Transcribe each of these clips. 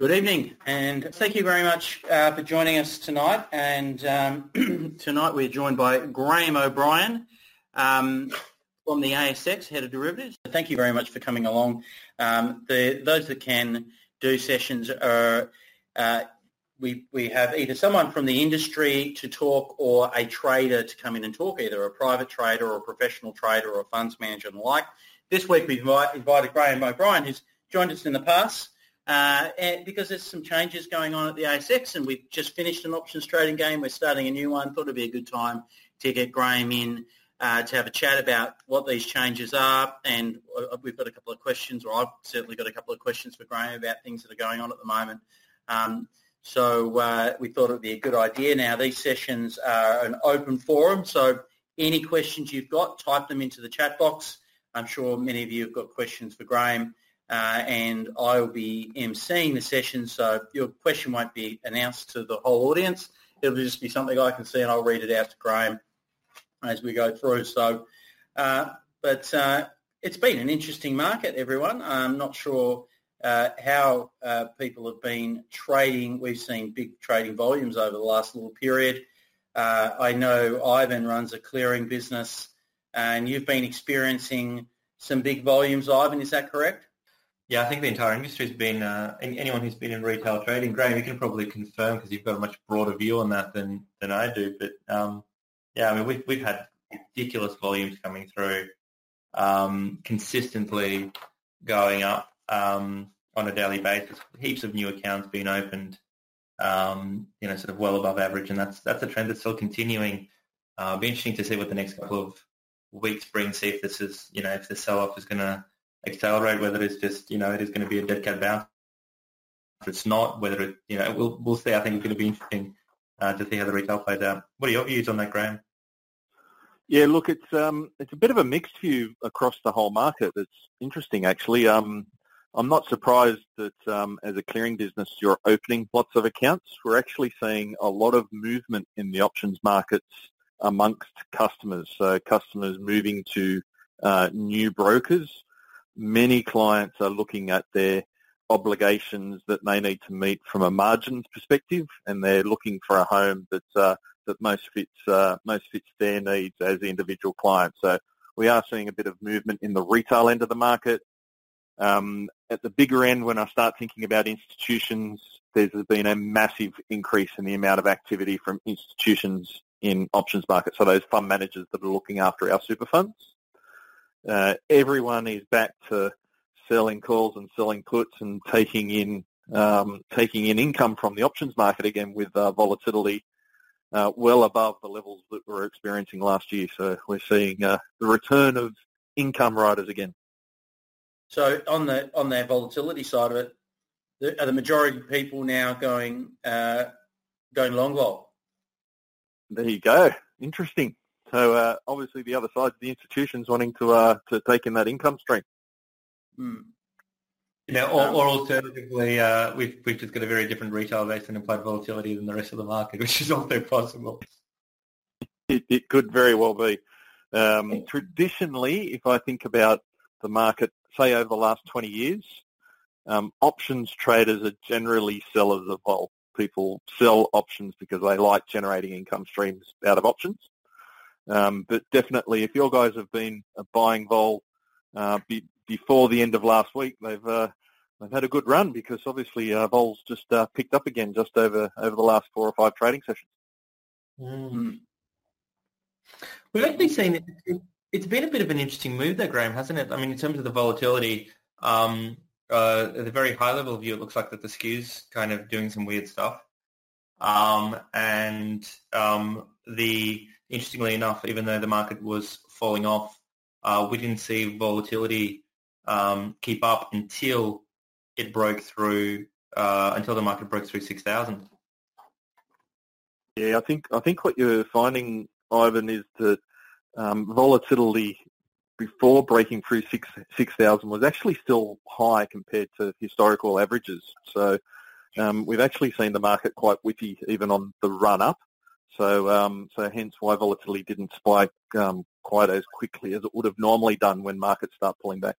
Good evening, and thank you very much uh, for joining us tonight. And um, tonight we're joined by Graham O'Brien um, from the ASX, Head of Derivatives. Thank you very much for coming along. Um, the, those that can do sessions are uh, we, we have either someone from the industry to talk or a trader to come in and talk, either a private trader or a professional trader or a funds manager and the like. This week we've invited Graham O'Brien, who's joined us in the past. Uh, and because there's some changes going on at the ASX and we've just finished an options trading game. We're starting a new one. Thought it'd be a good time to get Graham in uh, to have a chat about what these changes are. And uh, we've got a couple of questions, or I've certainly got a couple of questions for Graham about things that are going on at the moment. Um, so uh, we thought it would be a good idea. Now, these sessions are an open forum, so any questions you've got, type them into the chat box. I'm sure many of you have got questions for Graham uh, and I will be emceeing the session, so your question won't be announced to the whole audience. It'll just be something I can see, and I'll read it out to Graham as we go through. So, uh, but uh, it's been an interesting market, everyone. I'm not sure uh, how uh, people have been trading. We've seen big trading volumes over the last little period. Uh, I know Ivan runs a clearing business, and you've been experiencing some big volumes, Ivan. Is that correct? Yeah, I think the entire industry has been, uh, anyone who's been in retail trading, Graham, you can probably confirm because you've got a much broader view on that than, than I do. But um, yeah, I mean, we've, we've had ridiculous volumes coming through, um, consistently going up um, on a daily basis. Heaps of new accounts being opened, um, you know, sort of well above average, and that's that's a trend that's still continuing. Uh, it'll be interesting to see what the next couple of weeks bring. See if this is, you know, if the sell-off is going to accelerate, whether it's just, you know, it is going to be a dead cat bounce. If it's not, whether it, you know, we'll, we'll see. I think it's going to be interesting uh, to see how the retail plays out. What are your views on that, Graham? Yeah, look, it's um, it's a bit of a mixed view across the whole market. It's interesting, actually. Um, I'm not surprised that um, as a clearing business, you're opening lots of accounts. We're actually seeing a lot of movement in the options markets amongst customers. So customers moving to uh, new brokers many clients are looking at their obligations that they need to meet from a margins perspective, and they're looking for a home that uh, that most fits uh, most fits their needs as individual clients. So we are seeing a bit of movement in the retail end of the market. Um, at the bigger end, when I start thinking about institutions, there's been a massive increase in the amount of activity from institutions in options market. So those fund managers that are looking after our super funds uh, everyone is back to selling calls and selling puts and taking in um, taking in income from the options market again with uh, volatility uh, well above the levels that we were experiencing last year. So we're seeing uh, the return of income riders again. So on the on that volatility side of it, the, are the majority of people now going uh, going long vol? There you go. Interesting. So uh, obviously the other side, the institutions wanting to uh, to take in that income stream. Hmm. Yeah, or, or alternatively, uh, we've we've just got a very different retail base and implied volatility than the rest of the market, which is also possible. It, it could very well be. Um, traditionally, if I think about the market, say over the last 20 years, um, options traders are generally sellers of vol. People sell options because they like generating income streams out of options. Um, but definitely, if your guys have been buying vol uh, be, before the end of last week, they've uh, they've had a good run because obviously uh, vol's just uh, picked up again just over over the last four or five trading sessions. Mm. We've actually seen it, it, It's been a bit of an interesting move there, Graham, hasn't it? I mean, in terms of the volatility, um, uh, at a very high level view, it looks like that the skew's kind of doing some weird stuff. Um, and um, the interestingly enough, even though the market was falling off, uh, we didn't see volatility um, keep up until it broke through uh, until the market broke through six thousand. Yeah, I think I think what you're finding, Ivan, is that um, volatility before breaking through six six thousand was actually still high compared to historical averages. So um, we've actually seen the market quite witty even on the run up. So, um, so hence why volatility didn't spike um, quite as quickly as it would have normally done when markets start pulling back.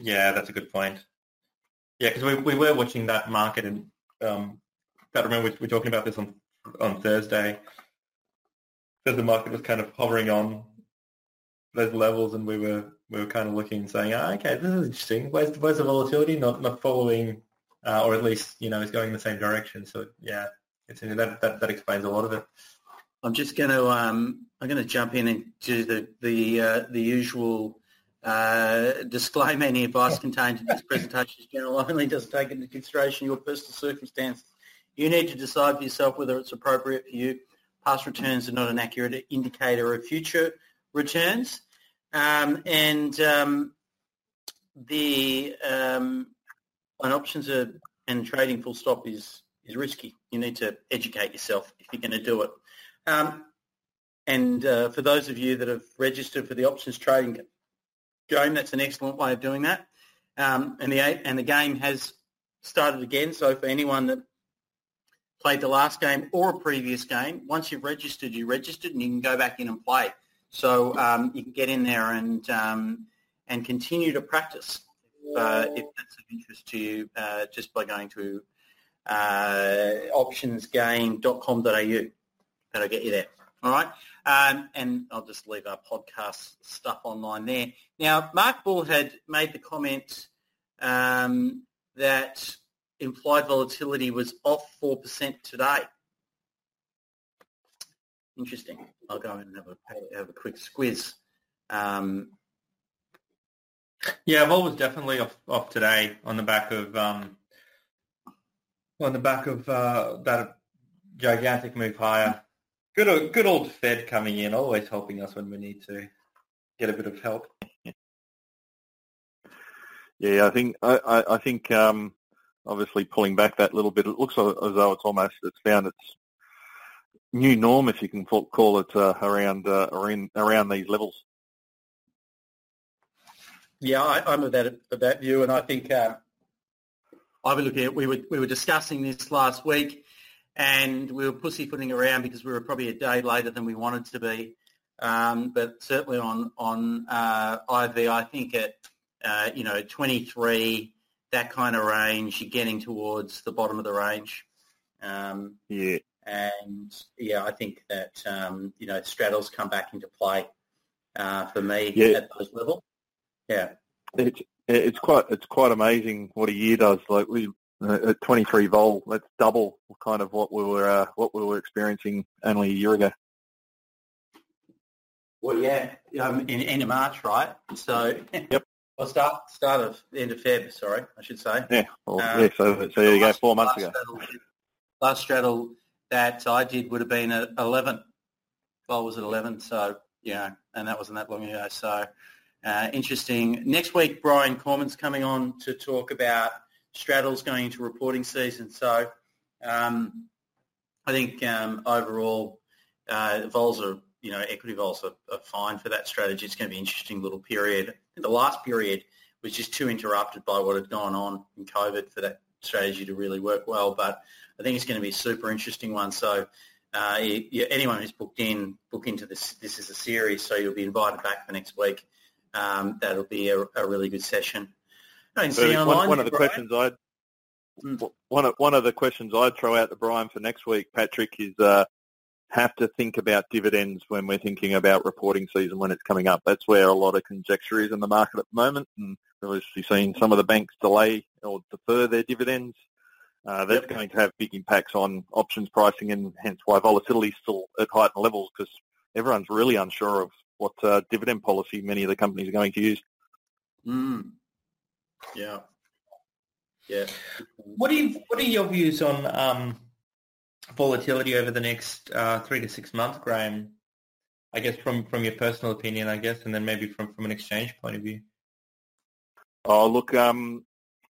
Yeah, that's a good point. Yeah, because we, we were watching that market, and um, I remember we were talking about this on on Thursday. That the market was kind of hovering on those levels, and we were we were kind of looking and saying, oh, okay, this is interesting. Where's where's the volatility? Not not following, uh, or at least you know, is going in the same direction. So yeah, it's that that that explains a lot of it. I'm just going to um, I'm going to jump in and do the the uh, the usual uh, disclaimer. Any advice contained in this presentation is general only, doesn't take into consideration your personal circumstances. You need to decide for yourself whether it's appropriate for you. Past returns are not an accurate indicator of future returns, um, and um, the um, on options are, and trading full stop is is risky. You need to educate yourself if you're going to do it. Um, and uh, for those of you that have registered for the options trading game, that's an excellent way of doing that. Um, and the and the game has started again. So for anyone that played the last game or a previous game, once you've registered, you registered, and you can go back in and play. So um, you can get in there and um, and continue to practice uh, if that's of interest to you, uh, just by going to uh, optionsgame.com.au that'll get you there. All right. Um, and I'll just leave our podcast stuff online there. Now, Mark Bull had made the comment um, that implied volatility was off 4% today. Interesting. I'll go and have a, have a quick squiz. Um, yeah, vol was definitely off, off today on the back of um, on the back of uh, that gigantic move higher Good old, good old Fed coming in, always helping us when we need to get a bit of help. Yeah, I think I, I, think um, obviously pulling back that little bit, it looks as though it's almost it's found its new norm, if you can call it, uh, around uh, around around these levels. Yeah, I, am of that of that view, and I think uh, I would look at we were we were discussing this last week and we were pussyfooting around because we were probably a day later than we wanted to be. Um, but certainly on on uh, IV, I think at uh, you know 23, that kind of range, you're getting towards the bottom of the range. Um, yeah. And yeah, I think that um, you know straddles come back into play uh, for me yeah. at those levels. Yeah. It's quite it's quite amazing what a year does. Like we uh, at 23 vol, that's double kind of what we were uh, what we were experiencing only a year ago. Well, yeah, um, in end of March, right? So, yep. Well, start start of end of Feb. Sorry, I should say. Yeah. Well, um, yeah. So, so there you go. Four months ago. Straddle, last straddle that I did would have been at 11. Vol was at 11. So yeah, and that wasn't that long ago. So uh, interesting. Next week, Brian Corman's coming on to talk about straddles going into reporting season. So um, I think um, overall, uh, vols are, you know, equity vols are, are, fine for that strategy. It's going to be an interesting little period. The last period was just too interrupted by what had gone on in COVID for that strategy to really work well. But I think it's going to be a super interesting one. So uh, you, you, anyone who's booked in, book into this. This is a series, so you'll be invited back for next week. Um, that'll be a, a really good session. So one, one of the Brian? questions I'd mm. one of one of the questions I'd throw out to Brian for next week, Patrick, is uh, have to think about dividends when we're thinking about reporting season when it's coming up. That's where a lot of conjecture is in the market at the moment, and we've obviously seen some of the banks delay or defer their dividends. Uh, that's yep. going to have big impacts on options pricing, and hence why volatility is still at heightened levels because everyone's really unsure of what uh, dividend policy many of the companies are going to use. Mm. Yeah. Yeah. What are you, what are your views on um, volatility over the next uh, three to six months, Graham? I guess from, from your personal opinion, I guess, and then maybe from, from an exchange point of view. Oh, look, um,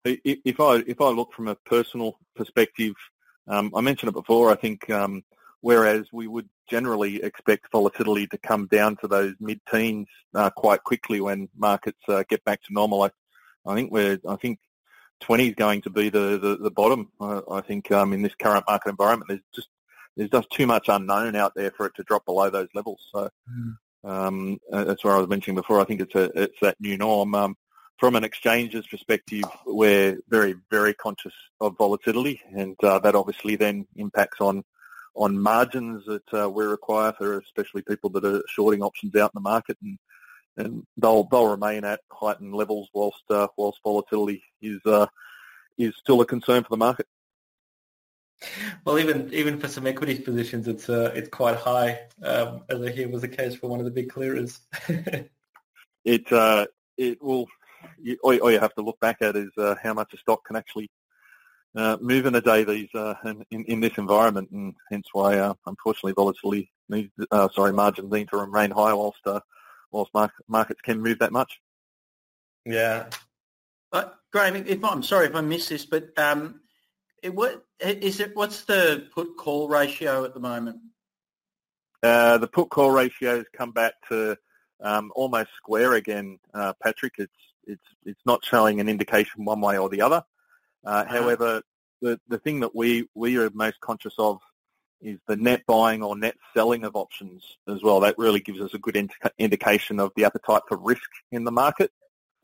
if I if I look from a personal perspective, um, I mentioned it before. I think um, whereas we would generally expect volatility to come down to those mid-teens uh, quite quickly when markets uh, get back to normal, I I think we're I think 20 is going to be the the, the bottom. I, I think um, in this current market environment, there's just there's just too much unknown out there for it to drop below those levels. So mm. um, uh, that's where I was mentioning before. I think it's a it's that new norm. Um, from an exchange's perspective, we're very, very conscious of volatility, and uh, that obviously then impacts on on margins that uh, we require for especially people that are shorting options out in the market, and and they'll they'll remain at heightened levels whilst uh, whilst volatility is uh, is still a concern for the market. Well, even even for some equities positions, it's uh, it's quite high, um, as I hear was the case for one of the big clearers. it uh, it will you, all, all, you have to look back at is uh, how much a stock can actually uh, move in a day these uh, in, in, this environment, and hence why, uh, unfortunately, volatility needs, uh, sorry, margins need to remain high whilst uh, whilst market, markets can move that much. Yeah. But Graham, if I'm sorry if I missed this, but um, it, what is it? What's the put call ratio at the moment? the put call ratio has come back to um, almost square again, Patrick. It's it's it's not showing an indication one way or the other. Uh, uh-huh. However, the the thing that we we are most conscious of is the net buying or net selling of options as well. That really gives us a good indication of the appetite for risk in the market.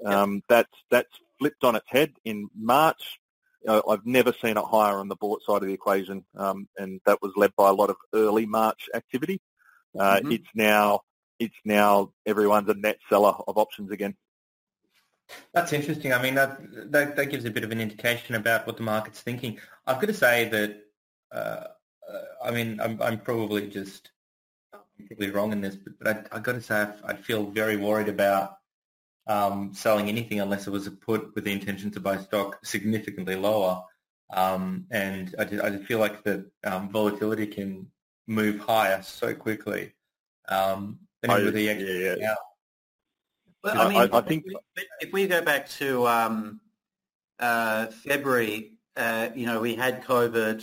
Um, That's that's flipped on its head in March. Uh, I've never seen it higher on the bought side of the equation, um, and that was led by a lot of early March activity. Uh, mm-hmm. It's now it's now everyone's a net seller of options again. That's interesting. I mean, that, that, that gives a bit of an indication about what the market's thinking. I've got to say that, uh, uh, I mean, I'm, I'm probably just I'm probably wrong in this, but, but I, have got to say I feel very worried about um, selling anything unless it was a put with the intention to buy stock significantly lower. Um, and I, just, I feel like that um, volatility can move higher so quickly. Um, I, yeah, yeah. Well, I mean, I, I think if we go back to um, uh, February, uh, you know, we had COVID.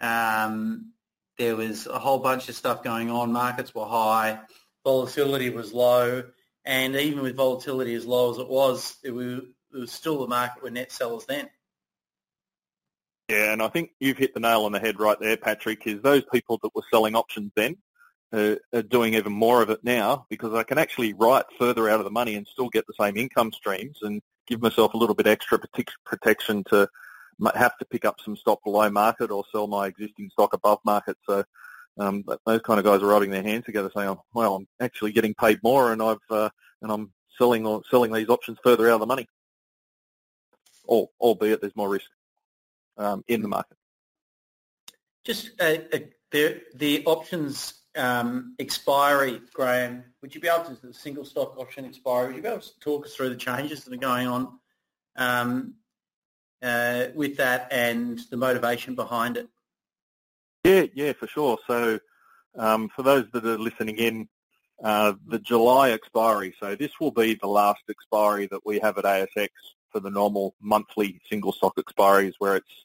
Um, there was a whole bunch of stuff going on. Markets were high, volatility was low, and even with volatility as low as it was, it was, it was still the market were net sellers then. Yeah, and I think you've hit the nail on the head right there, Patrick. Is those people that were selling options then uh, are doing even more of it now because I can actually write further out of the money and still get the same income streams and give myself a little bit extra protection to have to pick up some stock below market or sell my existing stock above market. So um, those kind of guys are rubbing their hands together, saying, "Well, I'm actually getting paid more, and I've uh, and I'm selling or selling these options further out of the money." Albeit there's more risk um, in the market. Just uh, uh, the the options um, expiry, Graham, would you be able to, the single stock option expiry, would you be able to talk us through the changes that are going on um, uh, with that and the motivation behind it? Yeah, yeah, for sure. So um, for those that are listening in, uh, the July expiry, so this will be the last expiry that we have at ASX for the normal monthly single stock expiries where it's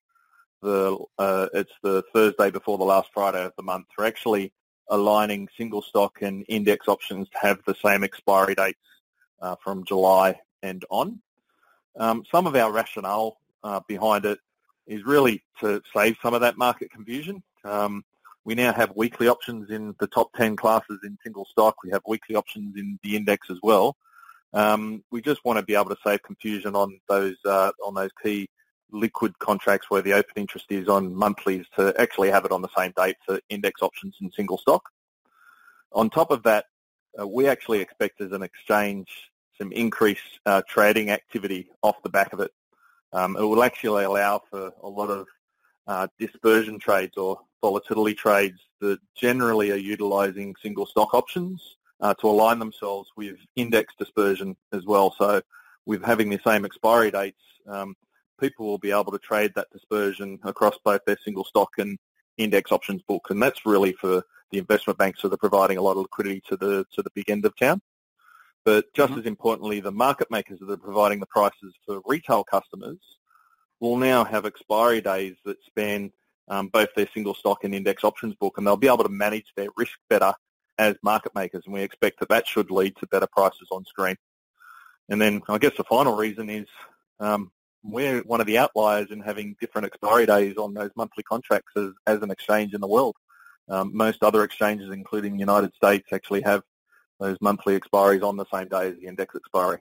the uh, it's the Thursday before the last Friday of the month. We're actually aligning single stock and index options to have the same expiry dates uh, from July and on. Um, some of our rationale uh, behind it is really to save some of that market confusion. Um, we now have weekly options in the top 10 classes in single stock. We have weekly options in the index as well. Um, we just want to be able to save confusion on those uh, on those key liquid contracts where the open interest is on monthlies to actually have it on the same date for index options and single stock. On top of that, uh, we actually expect as an exchange some increased uh, trading activity off the back of it. Um, it will actually allow for a lot of uh, dispersion trades or volatility trades that generally are utilising single stock options uh, to align themselves with index dispersion as well. So with having the same expiry dates, um, people will be able to trade that dispersion across both their single stock and index options book, and that's really for the investment banks that are providing a lot of liquidity to the to the big end of town. But just mm-hmm. as importantly, the market makers that are providing the prices for retail customers will now have expiry days that span um, both their single stock and index options book, and they'll be able to manage their risk better as market makers, and we expect that that should lead to better prices on screen. And then I guess the final reason is um, we're one of the outliers in having different expiry days on those monthly contracts as, as an exchange in the world. Um, most other exchanges, including the United States, actually have those monthly expiries on the same day as the index expiry.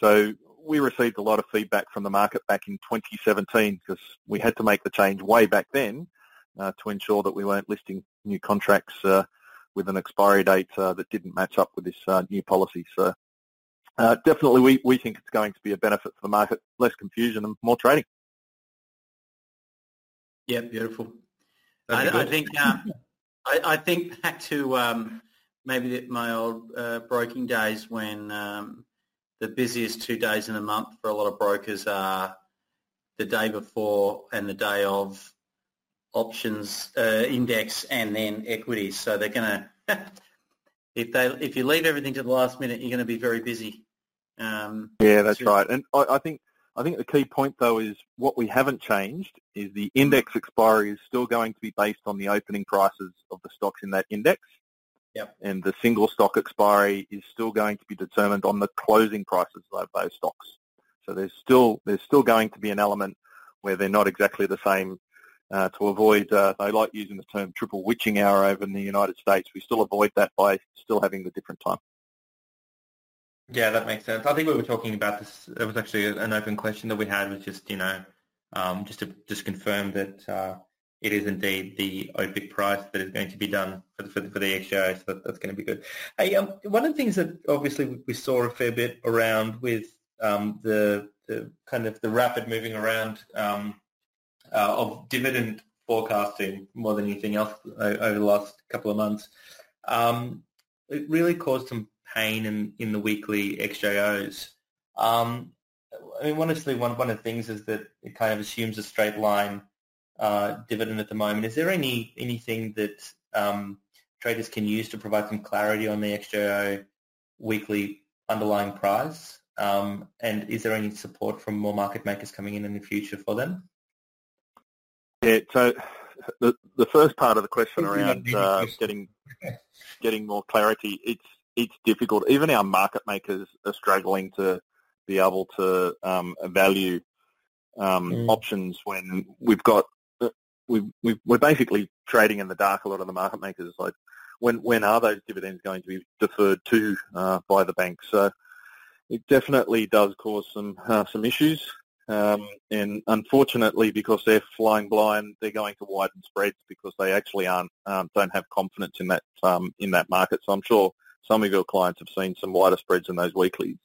So we received a lot of feedback from the market back in 2017 because we had to make the change way back then uh, to ensure that we weren't listing new contracts uh, with an expiry date uh, that didn't match up with this uh, new policy. So uh, definitely we, we think it's going to be a benefit for the market, less confusion and more trading. Yeah, beautiful. I, I, think um, I, I, think back to um, maybe my old uh, broking days when um, the busiest two days in a month for a lot of brokers are the day before and the day of options uh, index and then equities. So they're going to if they if you leave everything to the last minute, you're going to be very busy. Um, yeah, that's right. And I, I, think I think the key point though is what we haven't changed is the index expiry is still going to be based on the opening prices of the stocks in that index. Yep. And the single stock expiry is still going to be determined on the closing prices of those stocks. So there's still there's still going to be an element where they're not exactly the same. Uh, to avoid, uh, they like using the term triple witching hour over in the United States. We still avoid that by still having the different time. Yeah, that makes sense. I think we were talking about this. It was actually an open question that we had, was just you know, um, just to just confirm that uh, it is indeed the OPIC price that is going to be done for the, for the, for the so that, that's going to be good. Hey, um, one of the things that obviously we saw a fair bit around with um, the, the kind of the rapid moving around um, uh, of dividend forecasting more than anything else over the last couple of months, um, it really caused some pain in, in the weekly XJOs. Um, I mean, honestly, one, one of the things is that it kind of assumes a straight line uh, dividend at the moment. Is there any anything that um, traders can use to provide some clarity on the XJO weekly underlying price? Um, and is there any support from more market makers coming in in the future for them? Yeah, so the the first part of the question around uh, getting getting more clarity, it's it's difficult. Even our market makers are struggling to be able to um, value um, mm. options when we've got we, we, we're basically trading in the dark. A lot of the market makers like when when are those dividends going to be deferred to uh, by the bank? So it definitely does cause some uh, some issues. Um, and unfortunately, because they're flying blind, they're going to widen spreads because they actually aren't um, don't have confidence in that um, in that market. So I'm sure some of your clients have seen some wider spreads in those weeklies.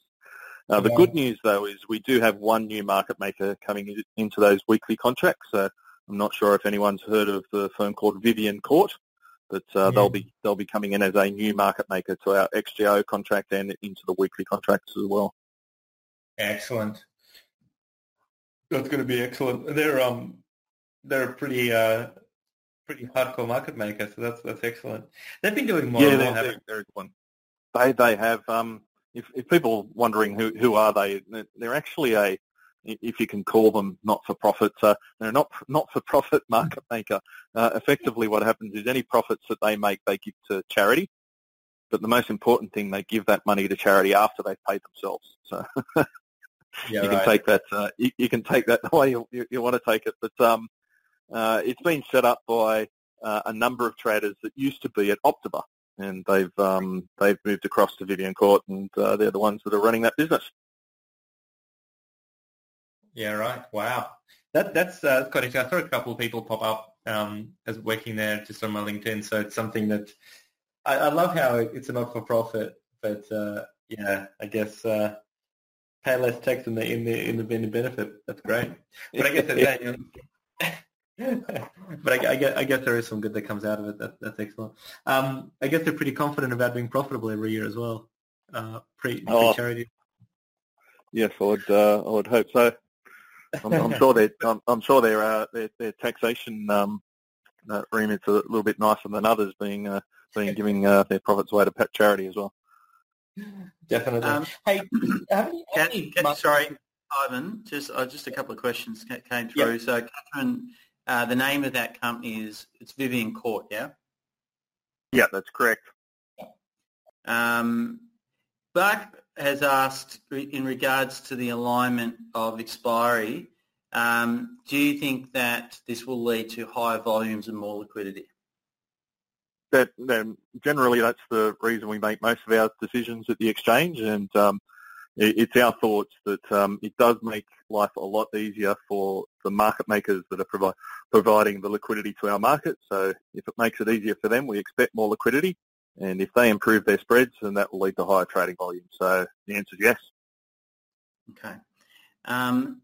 Uh, the good news, though, is we do have one new market maker coming into those weekly contracts. So I'm not sure if anyone's heard of the firm called Vivienne Court, but uh, yeah. they'll be they'll be coming in as a new market maker to our XJO contract and into the weekly contracts as well. Excellent. That's going to be excellent. They're um they're a pretty uh pretty hardcore market maker, so that's that's excellent. They've been doing more. Yeah, they're, they're, they're one. They they have um if if people are wondering who who are they, they're actually a if you can call them not-for-profit. Uh, they're not not-for-profit market maker. Uh, effectively, what happens is any profits that they make, they give to charity. But the most important thing, they give that money to charity after they've paid themselves. So yeah, you can take that. Uh, you, you, can take that the way you, you, you want to take it. But um, uh, it's been set up by uh, a number of traders that used to be at Optima, and they've um, they've moved across to Vivienne Court, and uh, they're the ones that are running that business. Yeah, right. Wow. That, that's uh, quite interesting. I saw a couple of people pop up um, as working there just on my LinkedIn. So it's something that I, I love how it's a not-for-profit, but uh, yeah, I guess uh, pay less tax in the in the in the, benefit. That's great. But I guess that, but I, I, guess, I guess there is some good that comes out of it. That, that's excellent. Um, I guess they're pretty confident about being profitable every year as well. Uh, pre, oh. charity. Yes, I would. Uh, I would hope so. I'm, I'm sure they. I'm, I'm, sure their uh, their, their taxation um, uh, remit's a little bit nicer than others, being uh, being giving uh, their profits away to pet charity as well. Definitely. Um, hey, have you, have you, sorry, Ivan. Just uh, just a couple of questions came through. Yep. So, Catherine, uh, the name of that company is it's Vivienne Court, yeah. Yeah, that's correct. Um, Buck has asked in regards to the alignment of expiry, um, do you think that this will lead to higher volumes and more liquidity? That, generally, that's the reason we make most of our decisions at the exchange. And um, it's our thoughts that um, it does make life a lot easier for the market makers that are provi- providing the liquidity to our market. So if it makes it easier for them, we expect more liquidity. And if they improve their spreads, then that will lead to higher trading volume. So the answer is yes. Okay. Um,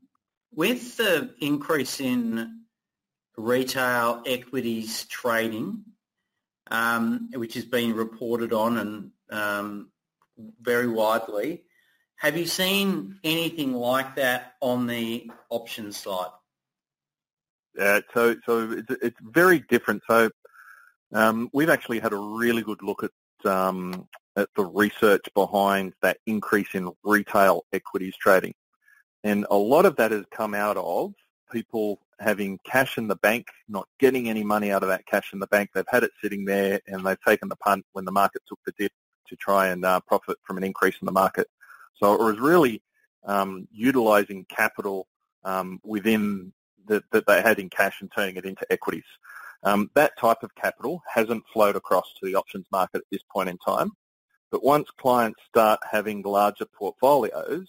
with the increase in retail equities trading, um, which has been reported on and um, very widely, have you seen anything like that on the options side? Yeah, so so it's, it's very different. So um, we've actually had a really good look at um, at the research behind that increase in retail equities trading, and a lot of that has come out of people having cash in the bank, not getting any money out of that cash in the bank. They've had it sitting there, and they've taken the punt when the market took the dip to try and uh, profit from an increase in the market. So it was really um, utilising capital um, within the, that they had in cash and turning it into equities. Um, that type of capital hasn't flowed across to the options market at this point in time. But once clients start having larger portfolios,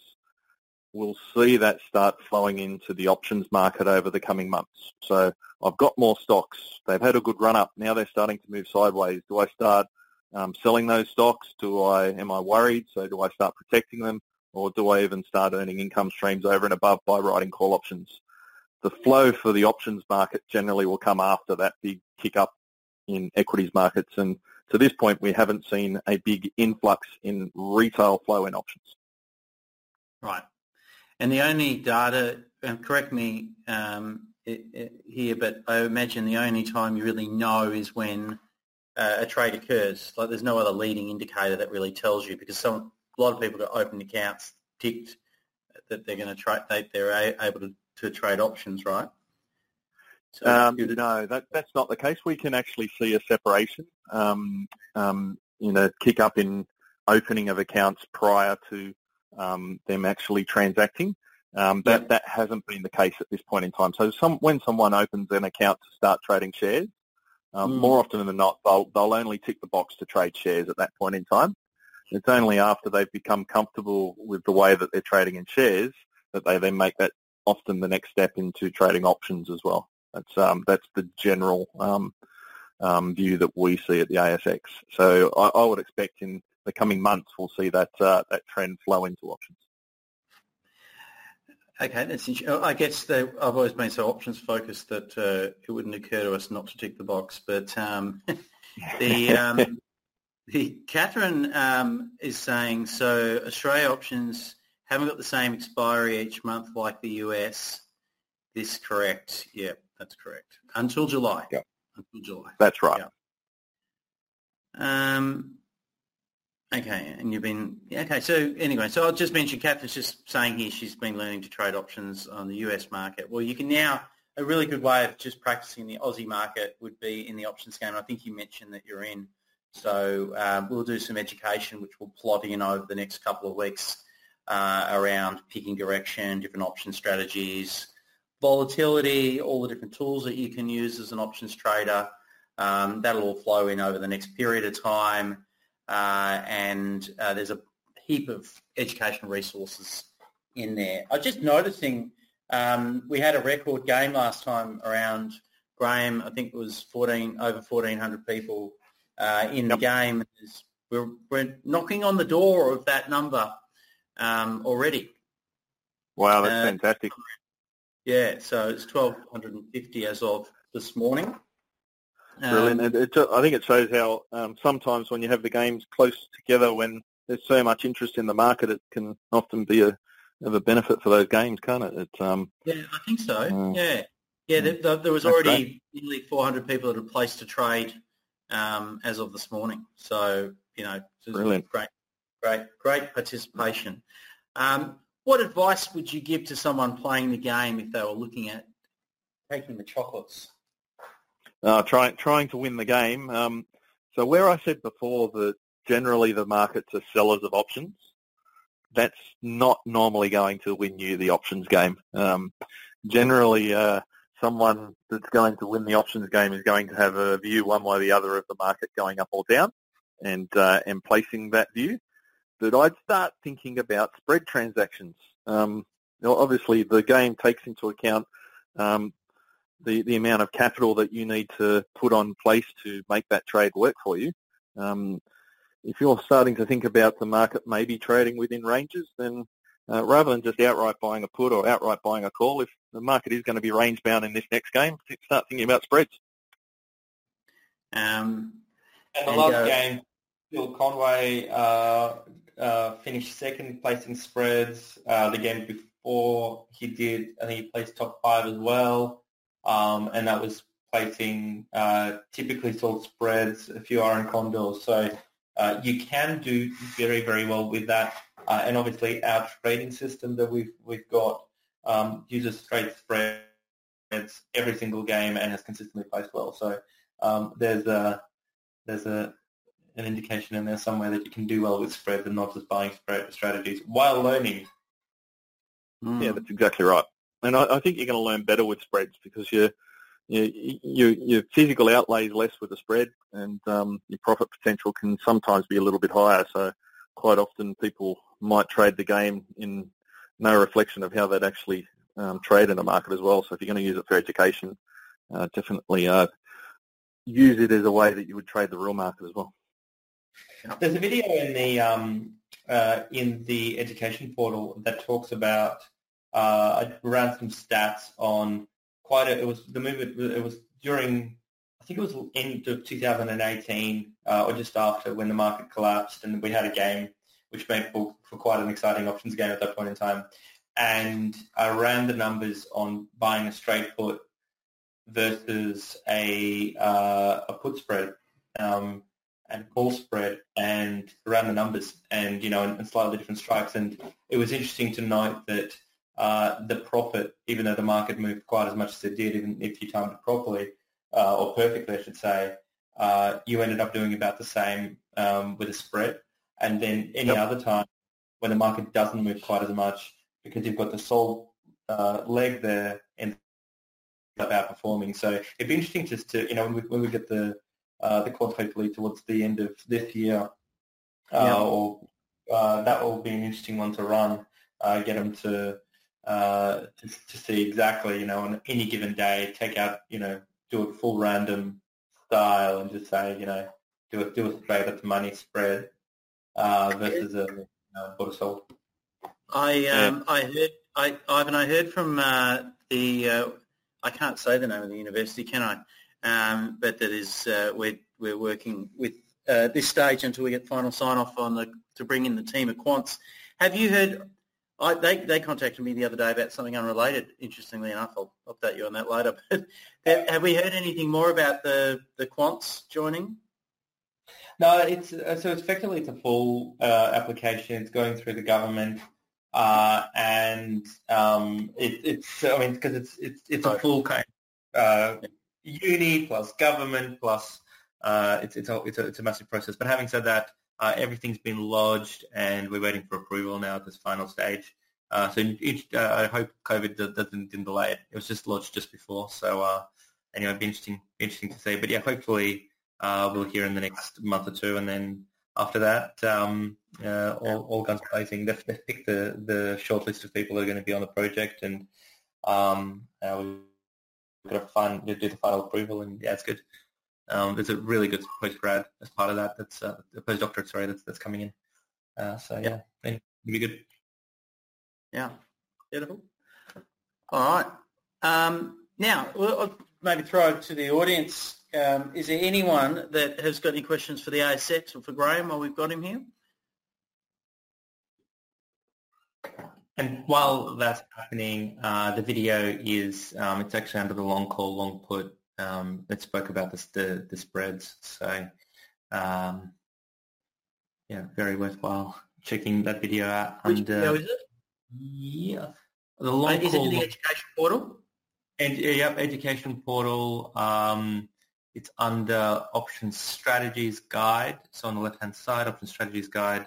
we'll see that start flowing into the options market over the coming months. So I've got more stocks. They've had a good run up. Now they're starting to move sideways. Do I start um, selling those stocks? Do I am I worried? So do I start protecting them, or do I even start earning income streams over and above by writing call options? The flow for the options market generally will come after that big kick up in equities markets, and to this point, we haven't seen a big influx in retail flow in options. Right, and the only data, and correct me um, here, but I imagine the only time you really know is when uh, a trade occurs. Like there's no other leading indicator that really tells you because some a lot of people that open accounts ticked that they're going to trade they, they're able to, to trade options, right? So um, no, that, that's not the case. We can actually see a separation, um, um, you know, kick up in opening of accounts prior to um, them actually transacting. Um, that that hasn't been the case at this point in time. So some, when someone opens an account to start trading shares, um, mm. More often than not, they'll, they'll only tick the box to trade shares at that point in time. It's only after they've become comfortable with the way that they're trading in shares that they then make that often the next step into trading options as well. That's um, that's the general um, um, view that we see at the ASX. So I, I, would expect in the coming months we'll see that uh, that trend flow into options. Okay, that's interesting. I guess I've always been so options focused that uh, it wouldn't occur to us not to tick the box. But um, the um, the Catherine um, is saying so. Australia options haven't got the same expiry each month like the US. This correct? Yeah, that's correct. Until July. Yeah. Until July. That's right. Yeah. Um, Okay, and you've been okay. So anyway, so I'll just mention Catherine's just saying here she's been learning to trade options on the US market. Well, you can now a really good way of just practicing the Aussie market would be in the options game. I think you mentioned that you're in. So um, we'll do some education, which we'll plot in over the next couple of weeks uh, around picking direction, different option strategies, volatility, all the different tools that you can use as an options trader. Um, that'll all flow in over the next period of time uh, and uh, there's a heap of educational resources in there. I was just noticing um, we had a record game last time around Graham. I think it was 14 over 1,400 people uh, in the game. We're, we're knocking on the door of that number um, already. Wow, that's uh, fantastic. Yeah, so it's 1,250 as of this morning. Brilliant. Um, it, it, I think it shows how um, sometimes when you have the games close together, when there's so much interest in the market, it can often be a of a benefit for those games, can't it? it um, yeah, I think so. Uh, yeah, yeah. There, there, there was already nearly 400 people that had placed a trade um, as of this morning. So you know, Brilliant. great, great, great participation. Um, what advice would you give to someone playing the game if they were looking at taking the chocolates? Uh, trying trying to win the game. Um, so where I said before that generally the markets are sellers of options, that's not normally going to win you the options game. Um, generally, uh, someone that's going to win the options game is going to have a view one way or the other of the market going up or down, and uh, and placing that view. that I'd start thinking about spread transactions. Um, obviously, the game takes into account um, the, the amount of capital that you need to put on place to make that trade work for you. Um, if you're starting to think about the market maybe trading within ranges, then uh, rather than just outright buying a put or outright buying a call, if the market is going to be range bound in this next game, start thinking about spreads. Um, and the and last uh, game, Phil Conway uh, uh, finished second place in spreads. Uh, the game before he did, I think he placed top five as well, um, and that was placing uh, typically sold spreads, a few iron condors. So uh, you can do very, very well with that. Uh, and obviously our trading system that we've, we've got um, uses straight spreads every single game and has consistently placed well. So um, there's a, there's a, an indication in there somewhere that you can do well with spreads and not just buying spread strategies while learning. Mm. Yeah, that's exactly right. And I, I think you're going to learn better with spreads because you're you, you, your physical outlay is less with the spread, and um, your profit potential can sometimes be a little bit higher. So quite often people might trade the game in no reflection of how they'd actually um, trade in the market as well. So if you're going to use it for education, uh, definitely uh, use it as a way that you would trade the real market as well. There's a video in the um, uh, in the education portal that talks about I ran some stats on quite a, it was the movement, it was during, I think it was end of 2018 uh, or just after when the market collapsed and we had a game which made for, for quite an exciting options game at that point in time. And I ran the numbers on buying a straight put versus a, uh, a put spread um, and call spread and ran the numbers and, you know, and, and slightly different strikes. And it was interesting to note that uh, the profit, even though the market moved quite as much as it did, even if you timed it properly, uh, or perfectly, I should say, uh, you ended up doing about the same um, with a spread. And then any yep. other time when the market doesn't move quite as much, because you've got the sold uh, leg there and up outperforming. So it'd be interesting just to, you know, when we, when we get the uh, the hopefully towards the end of this year, uh, or that will be an interesting one to run. get them to uh, to, to see exactly, you know, on any given day, take out, you know, do a full random style and just say, you know, do a do a straight the money spread uh, versus a uh, bought sold. I um, I heard I Ivan I heard from uh, the uh, I can't say the name of the university, can I? Um, but that is uh, we're we're working with uh, this stage until we get final sign off on the to bring in the team of quants. Have you heard I, they, they contacted me the other day about something unrelated. Interestingly enough, I'll update you on that later. But have we heard anything more about the, the quants joining? No, it's uh, so effectively it's a full uh, application. It's going through the government, uh, and um, it, it's I mean because it's it's it's a full kind of, uh, uni plus government plus uh, it's it's a, it's a it's a massive process. But having said that, uh, everything's been lodged, and we're waiting for approval now at this final stage. Uh, so uh, I hope COVID doesn't, didn't delay it. It was just lodged just before. So uh, anyway, it'd be interesting, interesting to see. But yeah, hopefully uh, we'll hear in the next month or two, and then after that, um, all, all guns blazing. They've, picked the, the short list of people who are going to be on the project, and um, we've got to find, do the final approval, and yeah, it's good. Um, there's a really good postgrad as part of that. That's uh, a postdoctorate, sorry, that's that's coming in. Uh, so yeah, it'll be good. Yeah, beautiful. All right. Um, now, we'll maybe throw it to the audience. Um, is there anyone that has got any questions for the ASX or for Graham while we've got him here? And while that's happening, uh, the video is, um, it's actually under the long call, long put um, that spoke about the, the, the spreads. So, um, yeah, very worthwhile checking that video out. Which video is it? Yeah, the long uh, is it in the education portal? And yep, education portal. Um, it's under options strategies guide. So on the left hand side, options strategies guide,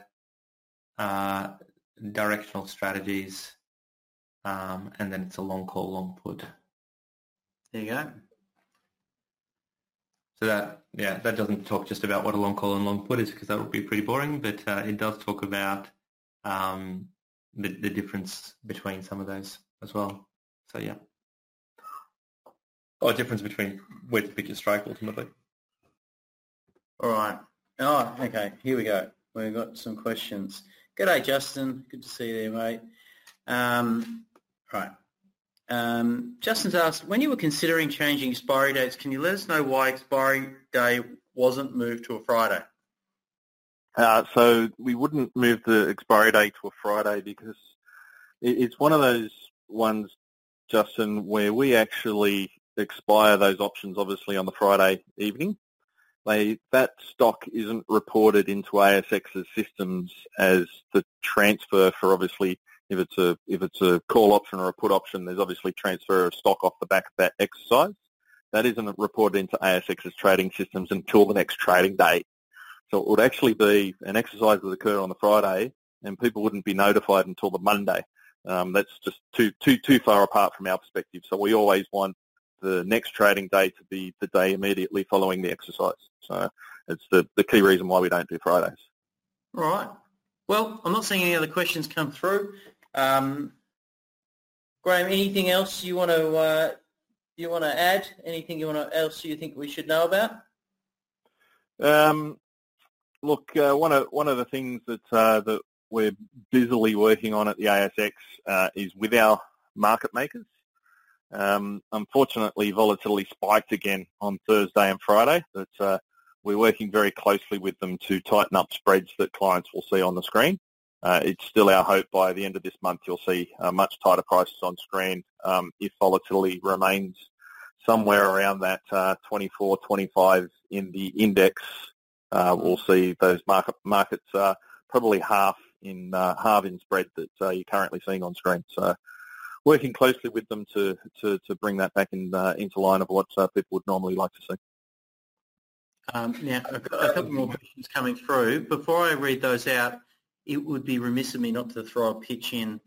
uh, directional strategies, um, and then it's a long call, long put. There you go. So that yeah, that doesn't talk just about what a long call and long put is because that would be pretty boring, but uh, it does talk about um, the, the difference between some of those as well. So yeah, or difference between where to pick your strike ultimately. All right. Oh, okay. Here we go. We've got some questions. G'day, Justin. Good to see you there, mate. Um, right. Um, Justin's asked, when you were considering changing expiry dates, can you let us know why expiry day wasn't moved to a Friday? Uh, so we wouldn't move the expiry day to a Friday because it's one of those ones, Justin, where we actually expire those options obviously on the Friday evening. They, that stock isn't reported into ASX's systems as the transfer for obviously if it's a if it's a call option or a put option, there's obviously transfer of stock off the back of that exercise. That isn't reported into ASX's trading systems until the next trading day. So it would actually be an exercise that occurred on the Friday, and people wouldn't be notified until the Monday. Um, that's just too too too far apart from our perspective. So we always want the next trading day to be the day immediately following the exercise. So it's the, the key reason why we don't do Fridays. All right. Well, I'm not seeing any other questions come through. Um, Graham, anything else you want to uh, you want to add? Anything you want to, else you think we should know about? Um, look, uh, one of one of the things that uh, that we're busily working on at the ASX uh, is with our market makers. Um, unfortunately, volatility spiked again on Thursday and Friday. But uh, we're working very closely with them to tighten up spreads that clients will see on the screen uh, it's still our hope by the end of this month you'll see uh, much tighter prices on screen um, if volatility remains somewhere around that uh, 24, 25 in the index. Uh, we'll see those market markets uh, probably half in uh, half in spread that you're currently seeing on screen. So working closely with them to, to, to bring that back in, into line of what people would normally like to see. Um, now, a couple more questions coming through. Before I read those out, it would be remiss of me not to throw a pitch in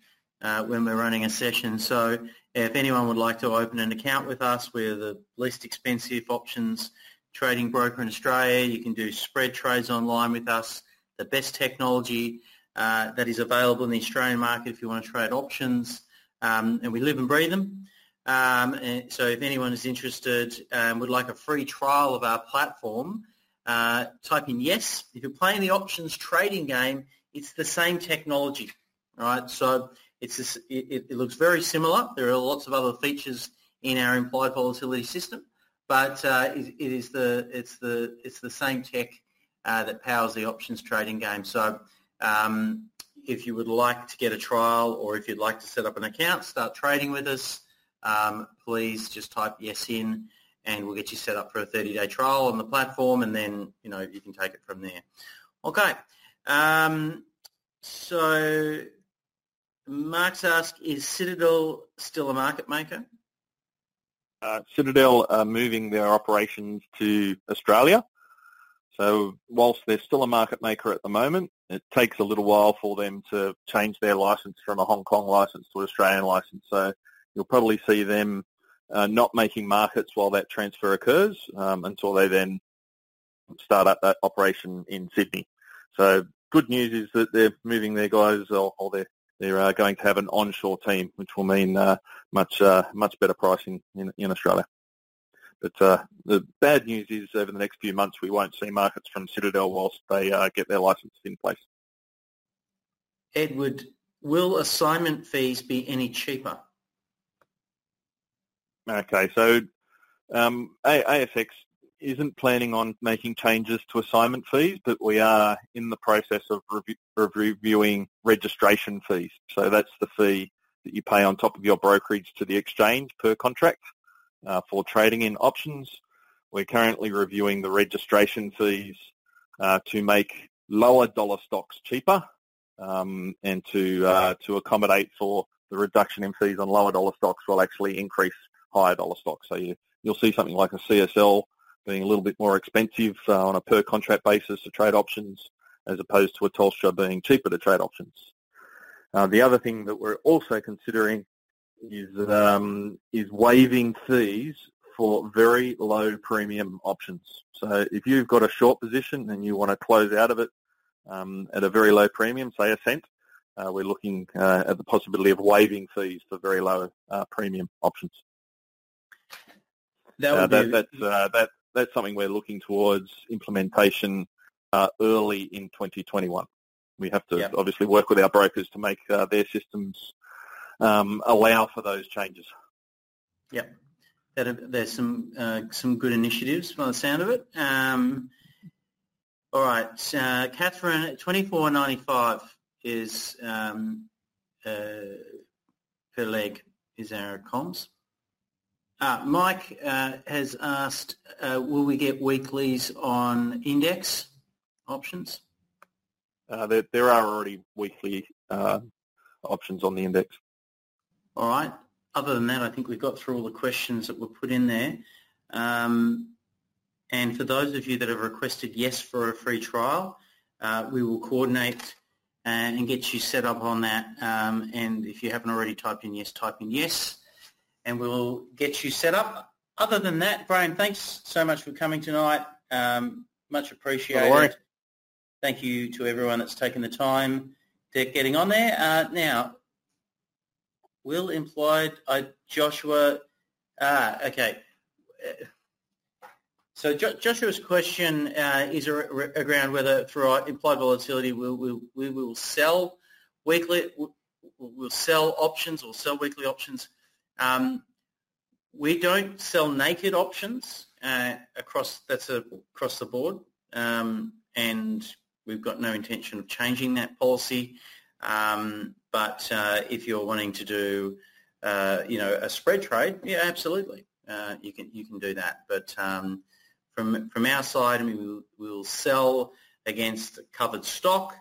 uh, when we're running a session. So if anyone would like to open an account with us, we're the least expensive options trading broker in Australia. You can do spread trades online with us, the best technology uh, that is available in the Australian market if you want to trade options. Um, and we live and breathe them. Um, so if anyone is interested and um, would like a free trial of our platform, uh, type in yes. If you're playing the options trading game, it's the same technology, right? So it's this, it, it, looks very similar. There are lots of other features in our implied volatility system, but uh, it, it is the it's the it's the same tech uh, that powers the options trading game. So um, if you would like to get a trial or if you'd like to set up an account, start trading with us, um, please just type yes in and we'll get you set up for a 30-day trial on the platform and then, you know, you can take it from there. Okay. Um, so Mark's asked, is Citadel still a market maker? Uh, Citadel are moving their operations to Australia. So whilst they're still a market maker at the moment, it takes a little while for them to change their license from a Hong Kong license to an Australian license. So you'll probably see them uh, not making markets while that transfer occurs um, until they then start up that operation in Sydney. So good news is that they're moving their guys, or, or they're they're uh, going to have an onshore team, which will mean uh, much uh, much better pricing in, in Australia. But uh, the bad news is over the next few months we won't see markets from Citadel whilst they uh, get their license in place. Edward, will assignment fees be any cheaper? Okay, so um, ASX isn't planning on making changes to assignment fees, but we are in the process of, reviewing registration fees. So that's the fee that you pay on top of your brokerage to the exchange per contract uh, for trading in options. We're currently reviewing the registration fees uh, to make lower dollar stocks cheaper um, and to uh, to accommodate for the reduction in fees on lower dollar stocks will actually increase higher dollar stocks. So you, you'll see something like a CSL being a little bit more expensive uh, on a per contract basis to trade options as opposed to a Telstra being cheaper to trade options. Uh, the other thing that we're also considering is um, is waiving fees for very low premium options. So if you've got a short position and you want to close out of it um, at a very low premium, say a cent, uh, we're looking uh, at the possibility of waiving fees for very low uh, premium options. That, uh, that that's uh, that that's something we're looking towards implementation uh, early in 2021. We have to yep. obviously work with our brokers to make their systems um, allow for those changes. Yep. That, there's some uh, some good initiatives by the sound of it. Um, all right, uh, Catherine, twenty four ninety five is um, uh, per leg is our comms. Uh, Mike uh, has asked, uh, will we get weeklies on index options? there, there are already weekly options on the index. All right other than that, I think we've got through all the questions that were put in there. Um, and for those of you that have requested yes for a free trial, uh, we will coordinate uh, and get you set up on that. Um, and if you haven't already typed in yes, type in yes, and we'll get you set up. Other than that, Brian, thanks so much for coming tonight. Um, much appreciated. Thank you to everyone that's taken the time to getting on there. Uh, now, Will implied uh, Joshua. Ah, okay. So jo- Joshua's question uh, is around whether through implied volatility we will we will sell weekly we'll sell options or sell weekly options. Um, we don't sell naked options uh, across that's a, across the board, um, and we've got no intention of changing that policy. Um, but uh, if you're wanting to do, uh, you know, a spread trade, yeah, absolutely, uh, you can you can do that. But um, from from our side, I mean, we'll, we'll sell against covered stock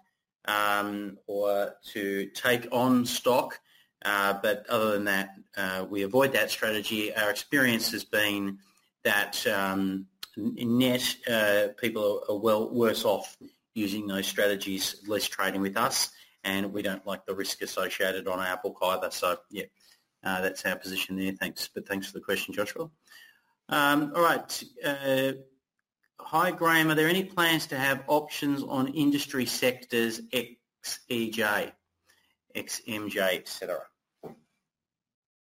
um, or to take on stock. Uh, but other than that, uh, we avoid that strategy. Our experience has been that um, net uh, people are, well worse off using those strategies, less trading with us and we don't like the risk associated on our book either. So yeah, uh, that's our position there. Thanks, but thanks for the question, Joshua. Um, all right. Uh, hi, Graham. Are there any plans to have options on industry sectors XEJ, XMJ, etc.?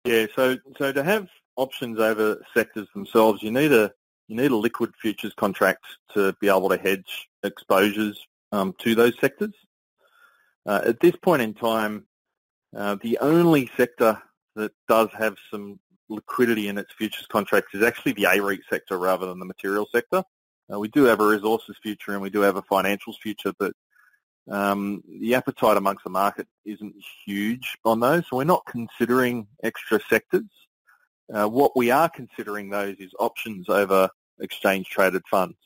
Yeah. So so to have options over sectors themselves, you need a you need a liquid futures contract to be able to hedge exposures um, to those sectors. Uh, at this point in time, uh, the only sector that does have some liquidity in its futures contracts is actually the AREIT sector rather than the material sector. Uh, we do have a resources future and we do have a financials future, but um, the appetite amongst the market isn't huge on those, so we're not considering extra sectors. Uh, what we are considering those is options over exchange traded funds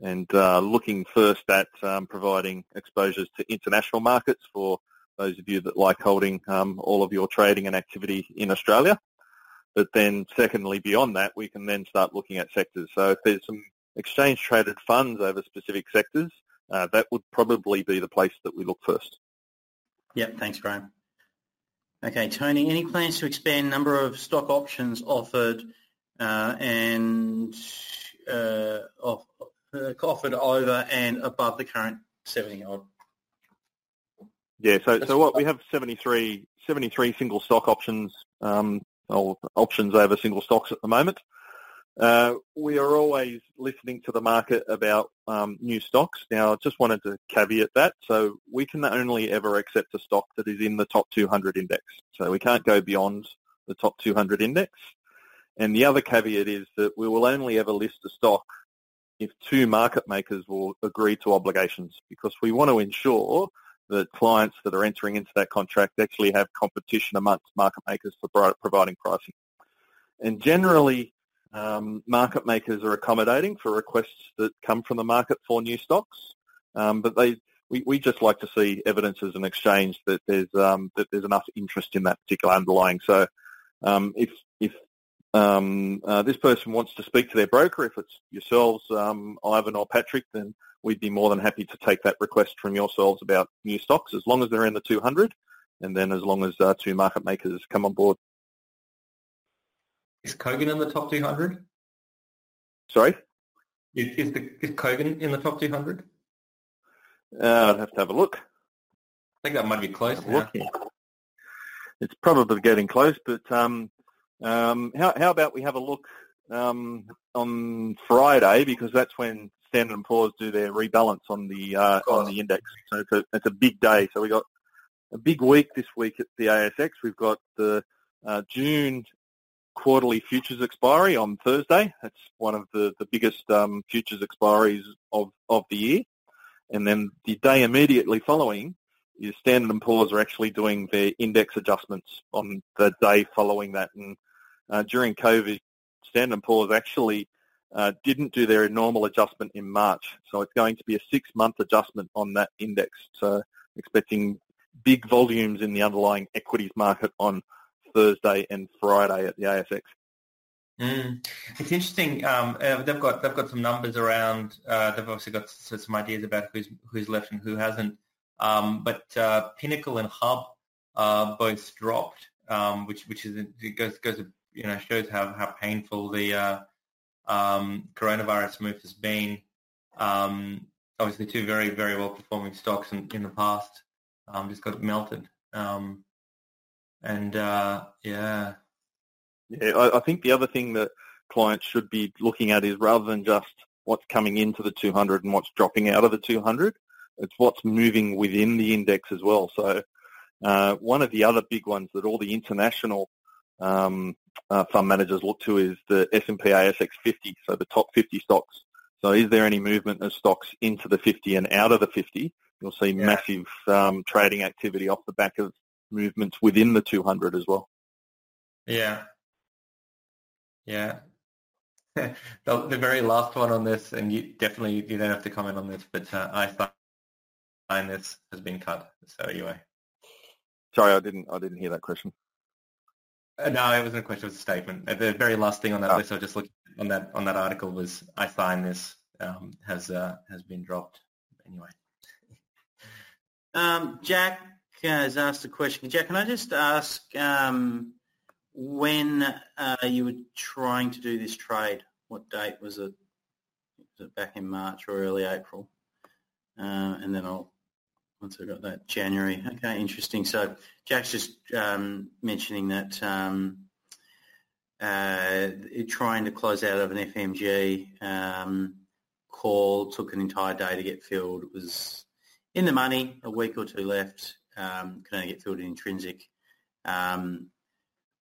and uh, looking first at um, providing exposures to international markets for those of you that like holding um, all of your trading and activity in Australia. But then secondly, beyond that, we can then start looking at sectors. So if there's some exchange traded funds over specific sectors, uh, that would probably be the place that we look first. Yep, thanks, Graham. Okay, Tony, any plans to expand number of stock options offered uh, and uh, uh, offered over and above the current 70 odd. Yeah, so so what we have 73, 73 single stock options, um, or options over single stocks at the moment. Uh, we are always listening to the market about um, new stocks. Now, I just wanted to caveat that. So we can only ever accept a stock that is in the top 200 index. So we can't go beyond the top 200 index. And the other caveat is that we will only ever list a stock if two market makers will agree to obligations because we want to ensure that clients that are entering into that contract actually have competition amongst market makers for providing pricing. And generally, um, market makers are accommodating for requests that come from the market for new stocks, um, but they we, we just like to see evidence as an exchange that there's um, that there's enough interest in that particular underlying. So um, if if um, uh, this person wants to speak to their broker, if it's yourselves, um, Ivan or Patrick, then we'd be more than happy to take that request from yourselves about new stocks as long as they're in the 200 and then as long as uh, two market makers come on board. Is Kogan in the top 200? Sorry? Is, is, the, is Kogan in the top 200? Uh, I'd have to have a look. I think that might be close. Now. It's probably getting close, but um, um, how, how about we have a look um, on Friday because that's when Standard & Poor's do their rebalance on the uh, on the index. So it's a it's a big day. So we got a big week this week at the ASX. We've got the uh, June quarterly futures expiry on Thursday. That's one of the the biggest um, futures expiries of of the year. And then the day immediately following is Standard & Poor's are actually doing their index adjustments on the day following that. And uh, during COVID, Standard & Poor's actually uh, didn't do their normal adjustment in March. So it's going to be a six-month adjustment on that index. So expecting big volumes in the underlying equities market on Thursday and Friday at the ASX. Mm. It's interesting. Um, uh, they've got they've got some numbers around. Uh, they've obviously got some ideas about who's who's left and who hasn't. Um, but uh, Pinnacle and Hub both dropped, um, which which is it goes goes you know shows how how painful the uh, um, coronavirus move has been. Um, obviously, two very very well performing stocks in, in the past um, just got melted. Um, and uh, yeah, yeah. I, I think the other thing that clients should be looking at is rather than just what's coming into the 200 and what's dropping out of the 200, it's what's moving within the index as well. So uh, one of the other big ones that all the international um, uh, fund managers look to is the S&P ASX 50, so the top 50 stocks. So is there any movement of stocks into the 50 and out of the 50? You'll see yeah. massive um, trading activity off the back of movements within the 200 as well. Yeah. Yeah. the, the, very last one on this, and you definitely you don't have to comment on this, but uh, I find this has been cut. So anyway. Sorry, I didn't. I didn't hear that question. Uh, no, it wasn't a question. It was a statement. The very last thing on that oh. list, I just looked on that on that article was I find this um, has uh, has been dropped. Anyway. Um, Jack has asked a question. Jack, can I just ask um, when uh, you were trying to do this trade? What date was it? Was it back in March or early April? Uh, and then I'll once I got that January. Okay, interesting. So Jack's just um, mentioning that um, uh, trying to close out of an FMG um, call took an entire day to get filled. It was in the money, a week or two left. Um, can only get filled in intrinsic. Um,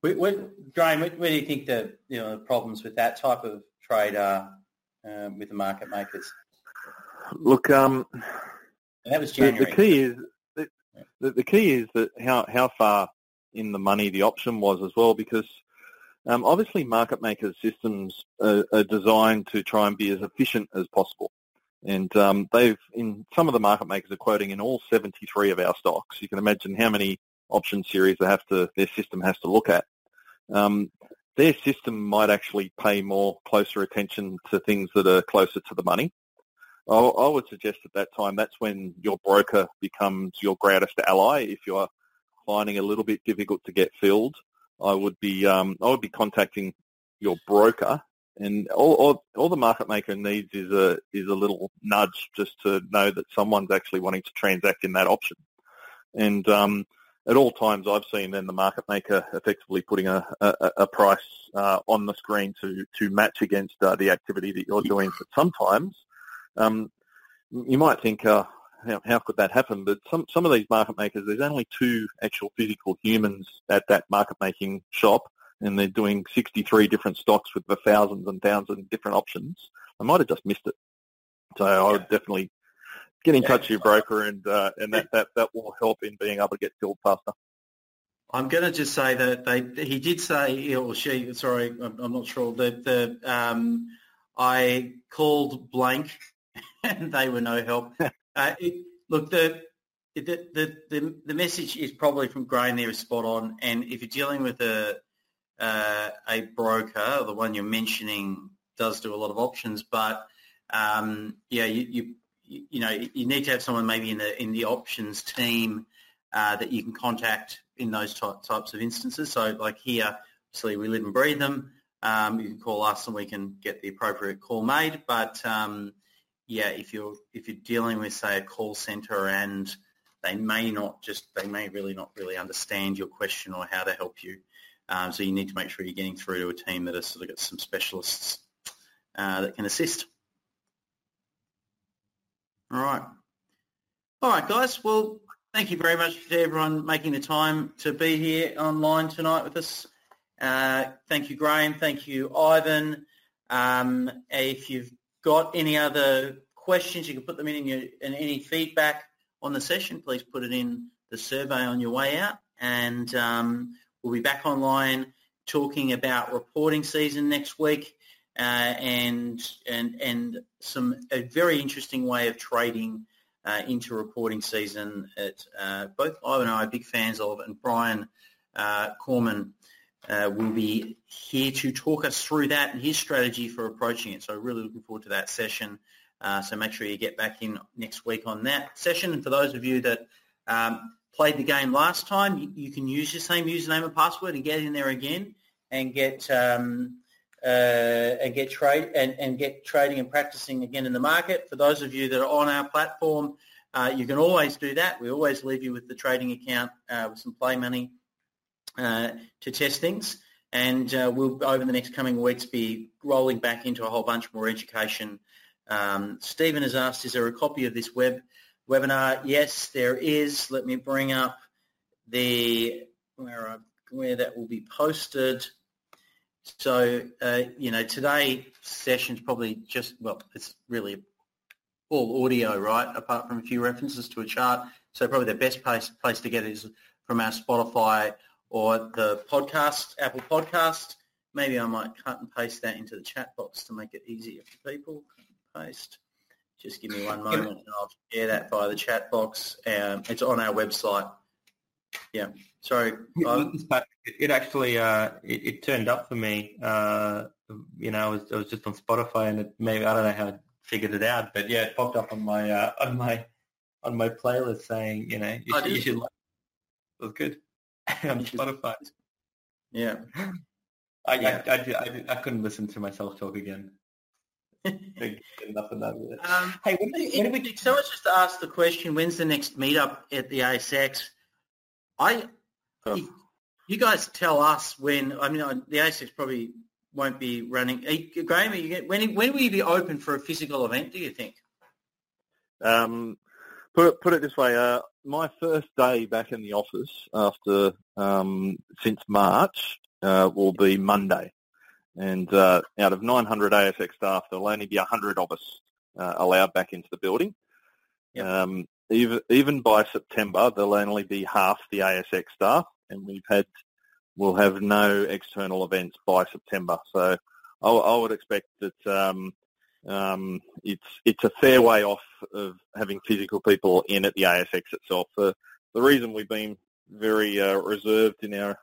what, Graham, where, where, do you think the you know the problems with that type of trade are um, with the market makers? Look, um, and that was January. The, the key is the, the, key is that how how far in the money the option was as well, because um, obviously market makers' systems are, are, designed to try and be as efficient as possible. And um, they've, in some of the market makers are quoting in all 73 of our stocks. You can imagine how many option series they have to, their system has to look at. Um, their system might actually pay more closer attention to things that are closer to the money. I, I would suggest at that time that's when your broker becomes your greatest ally. If you're finding a little bit difficult to get filled, I would be um, I would be contacting your broker and all, all, all, the market maker needs is a is a little nudge just to know that someone's actually wanting to transact in that option. And um, at all times, I've seen then the market maker effectively putting a, a, a price uh, on the screen to to match against uh, the activity that you're doing. But sometimes um, you might think, uh, how, how could that happen? But some some of these market makers, there's only two actual physical humans at that market making shop and they're doing 63 different stocks with the thousands and thousands of different options, I might have just missed it. So. I would definitely get in yeah. touch with your broker, and uh, and that, that that will help in being able to get filled faster. I'm going to just say that they he did say or she sorry I'm, I'm not sure that the um, I called blank and they were no help. uh, it, look the the, the, the, the message is probably from Graham there is spot on. And if you're dealing with a, uh, a broker, the one you're mentioning does do a lot of options, but um, yeah, you, you, you know you need to have someone maybe in the in the options team uh, that you can contact in those types of instances. So like here, obviously we live and breathe them. um, you can call us and we can get the appropriate call made. But um, yeah, if you're if you're dealing with say a call center and they may not just they may really not really understand your question or how to help you. Um, so you need to make sure you're getting through to a team that has sort of got some specialists uh, that can assist. All right. All right, guys. Well, thank you very much to everyone making the time to be here online tonight with us. Uh, thank you, Graham. Thank you, Ivan. Um, if you've got any other questions, you can put them in, in, your, in any feedback on the session. Please put it in the survey on your way out. And um, we'll be back online talking about reporting season next week uh, and and and some a very interesting way of trading uh, into reporting season. That uh, both Ivan and I are big fans of, and Brian uh, Corman uh, will be here to talk us through that and his strategy for approaching it. So really looking forward to that session. Uh, so make sure you get back in next week on that session. And for those of you that um, played the game last time, you, you, can use your same username and password and get in there again and get um, uh, and get trade and, and get trading and practicing again in the market. For those of you that are on our platform, uh, you can always do that. We always leave you with the trading account uh, with some play money uh, to test things. And uh, we'll, over the next coming weeks, be rolling back into a whole bunch more education. Um, Stephen has asked, is there a copy of this web webinar? Yes, there is. Let me bring up the where, I, where that will be posted. So, uh, you know, today session's probably just, well, it's really all audio, right, apart from a few references to a chart. So probably the best place, place to get it is from our Spotify or the podcast, Apple Podcast. Maybe I might cut and paste that into the chat box to make it easier for people. Paste. Just give me one moment and I'll share that via the chat box. Um, it's on our website. Yeah. Sorry. It actually uh, it, it, turned up for me. Uh, you know, I was, I was just on Spotify and it maybe I don't know how I figured it out, but yeah, it popped up on my uh, on my on my playlist saying, you know, you, should, you should like. It was good on Spotify. Yeah. I, yeah. I, I, I, I, couldn't listen to myself talk again. Um, hey, when, when we, someone just asked the question, when's the next meetup at the ASX? I, oh. you guys tell us when. I mean, the ASX probably won't be running. Graham, you, when when will you be open for a physical event? Do you think? Um, put put it this way. Uh, my first day back in the office after um, since March uh, will be Monday, and uh, out of 900 ASX staff, there'll only be 100 of us uh, allowed back into the building. Yep. Um, even even by September, there'll only be half the ASX staff, and we've had we'll have no external events by September. So I, I would expect that um, um, it's it's a fair way off of having physical people in at the ASX itself. The the reason we've been very uh, reserved in our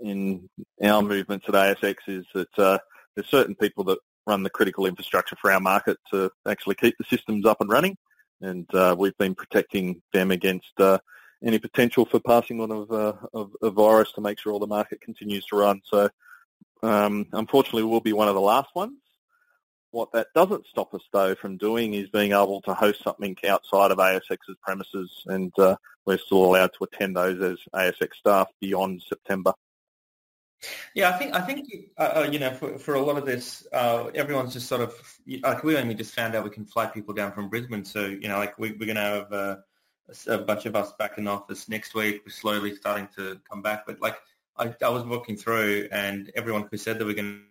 in our movements at ASX is that uh, there's certain people that run the critical infrastructure for our market to actually keep the systems up and running and uh, we've been protecting them against uh, any potential for passing on of, uh, of a virus to make sure all the market continues to run. So um, unfortunately, we'll be one of the last ones. What that doesn't stop us, though, from doing is being able to host something outside of ASX's premises, and uh, we're still allowed to attend those as ASX staff beyond September. Yeah, I think I think uh, uh, you know for, for a lot of this, uh, everyone's just sort of like we only just found out we can fly people down from Brisbane, so you know like we, are going to have uh, a bunch of us back in the office next week. We're slowly starting to come back, but like I, I was walking through, and everyone who said that we're going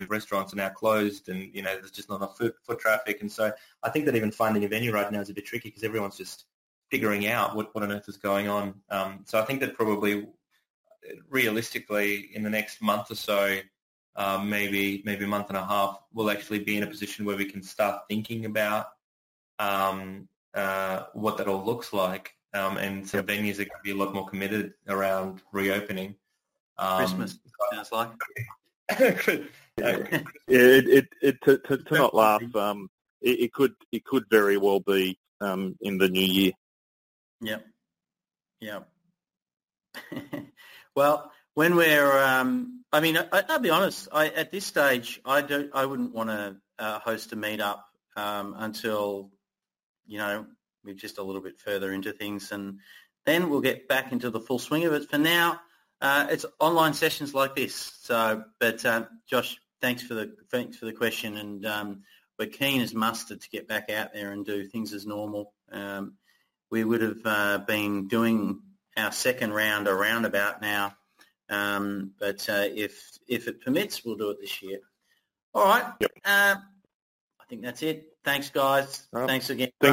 to restaurants are now closed, and you know there's just not enough foot, foot traffic, and so I think that even finding a venue right now is a bit tricky because everyone's just figuring out what, what on earth is going on. Um, so I think that probably realistically, in the next month or so, um, maybe maybe a month and a half, we'll actually be in a position where we can start thinking about um, uh, what that all looks like. Um, and so yep. venues are going to be a lot more committed around reopening. Um, Christmas sounds like. yeah, it, it, it, to, to, to not laugh, um, it, it, could it could very well be um, in the new year. Yep. Yep. Well, when we're, um, I mean, I, will be honest. I, at this stage, I don't, I wouldn't want to uh, host a meetup um, until, you know, we're just a little bit further into things, and then we'll get back into the full swing of it. For now, uh, it's online sessions like this. So, but uh, Josh, thanks for the thanks for the question, and um, we're keen as mustard to get back out there and do things as normal. Um, we would have uh, been doing our second round around about now, um, but uh, if if it permits, we'll do it this year. All right. Yep. Uh, I think that's it. Thanks, guys. Thanks again. Thanks.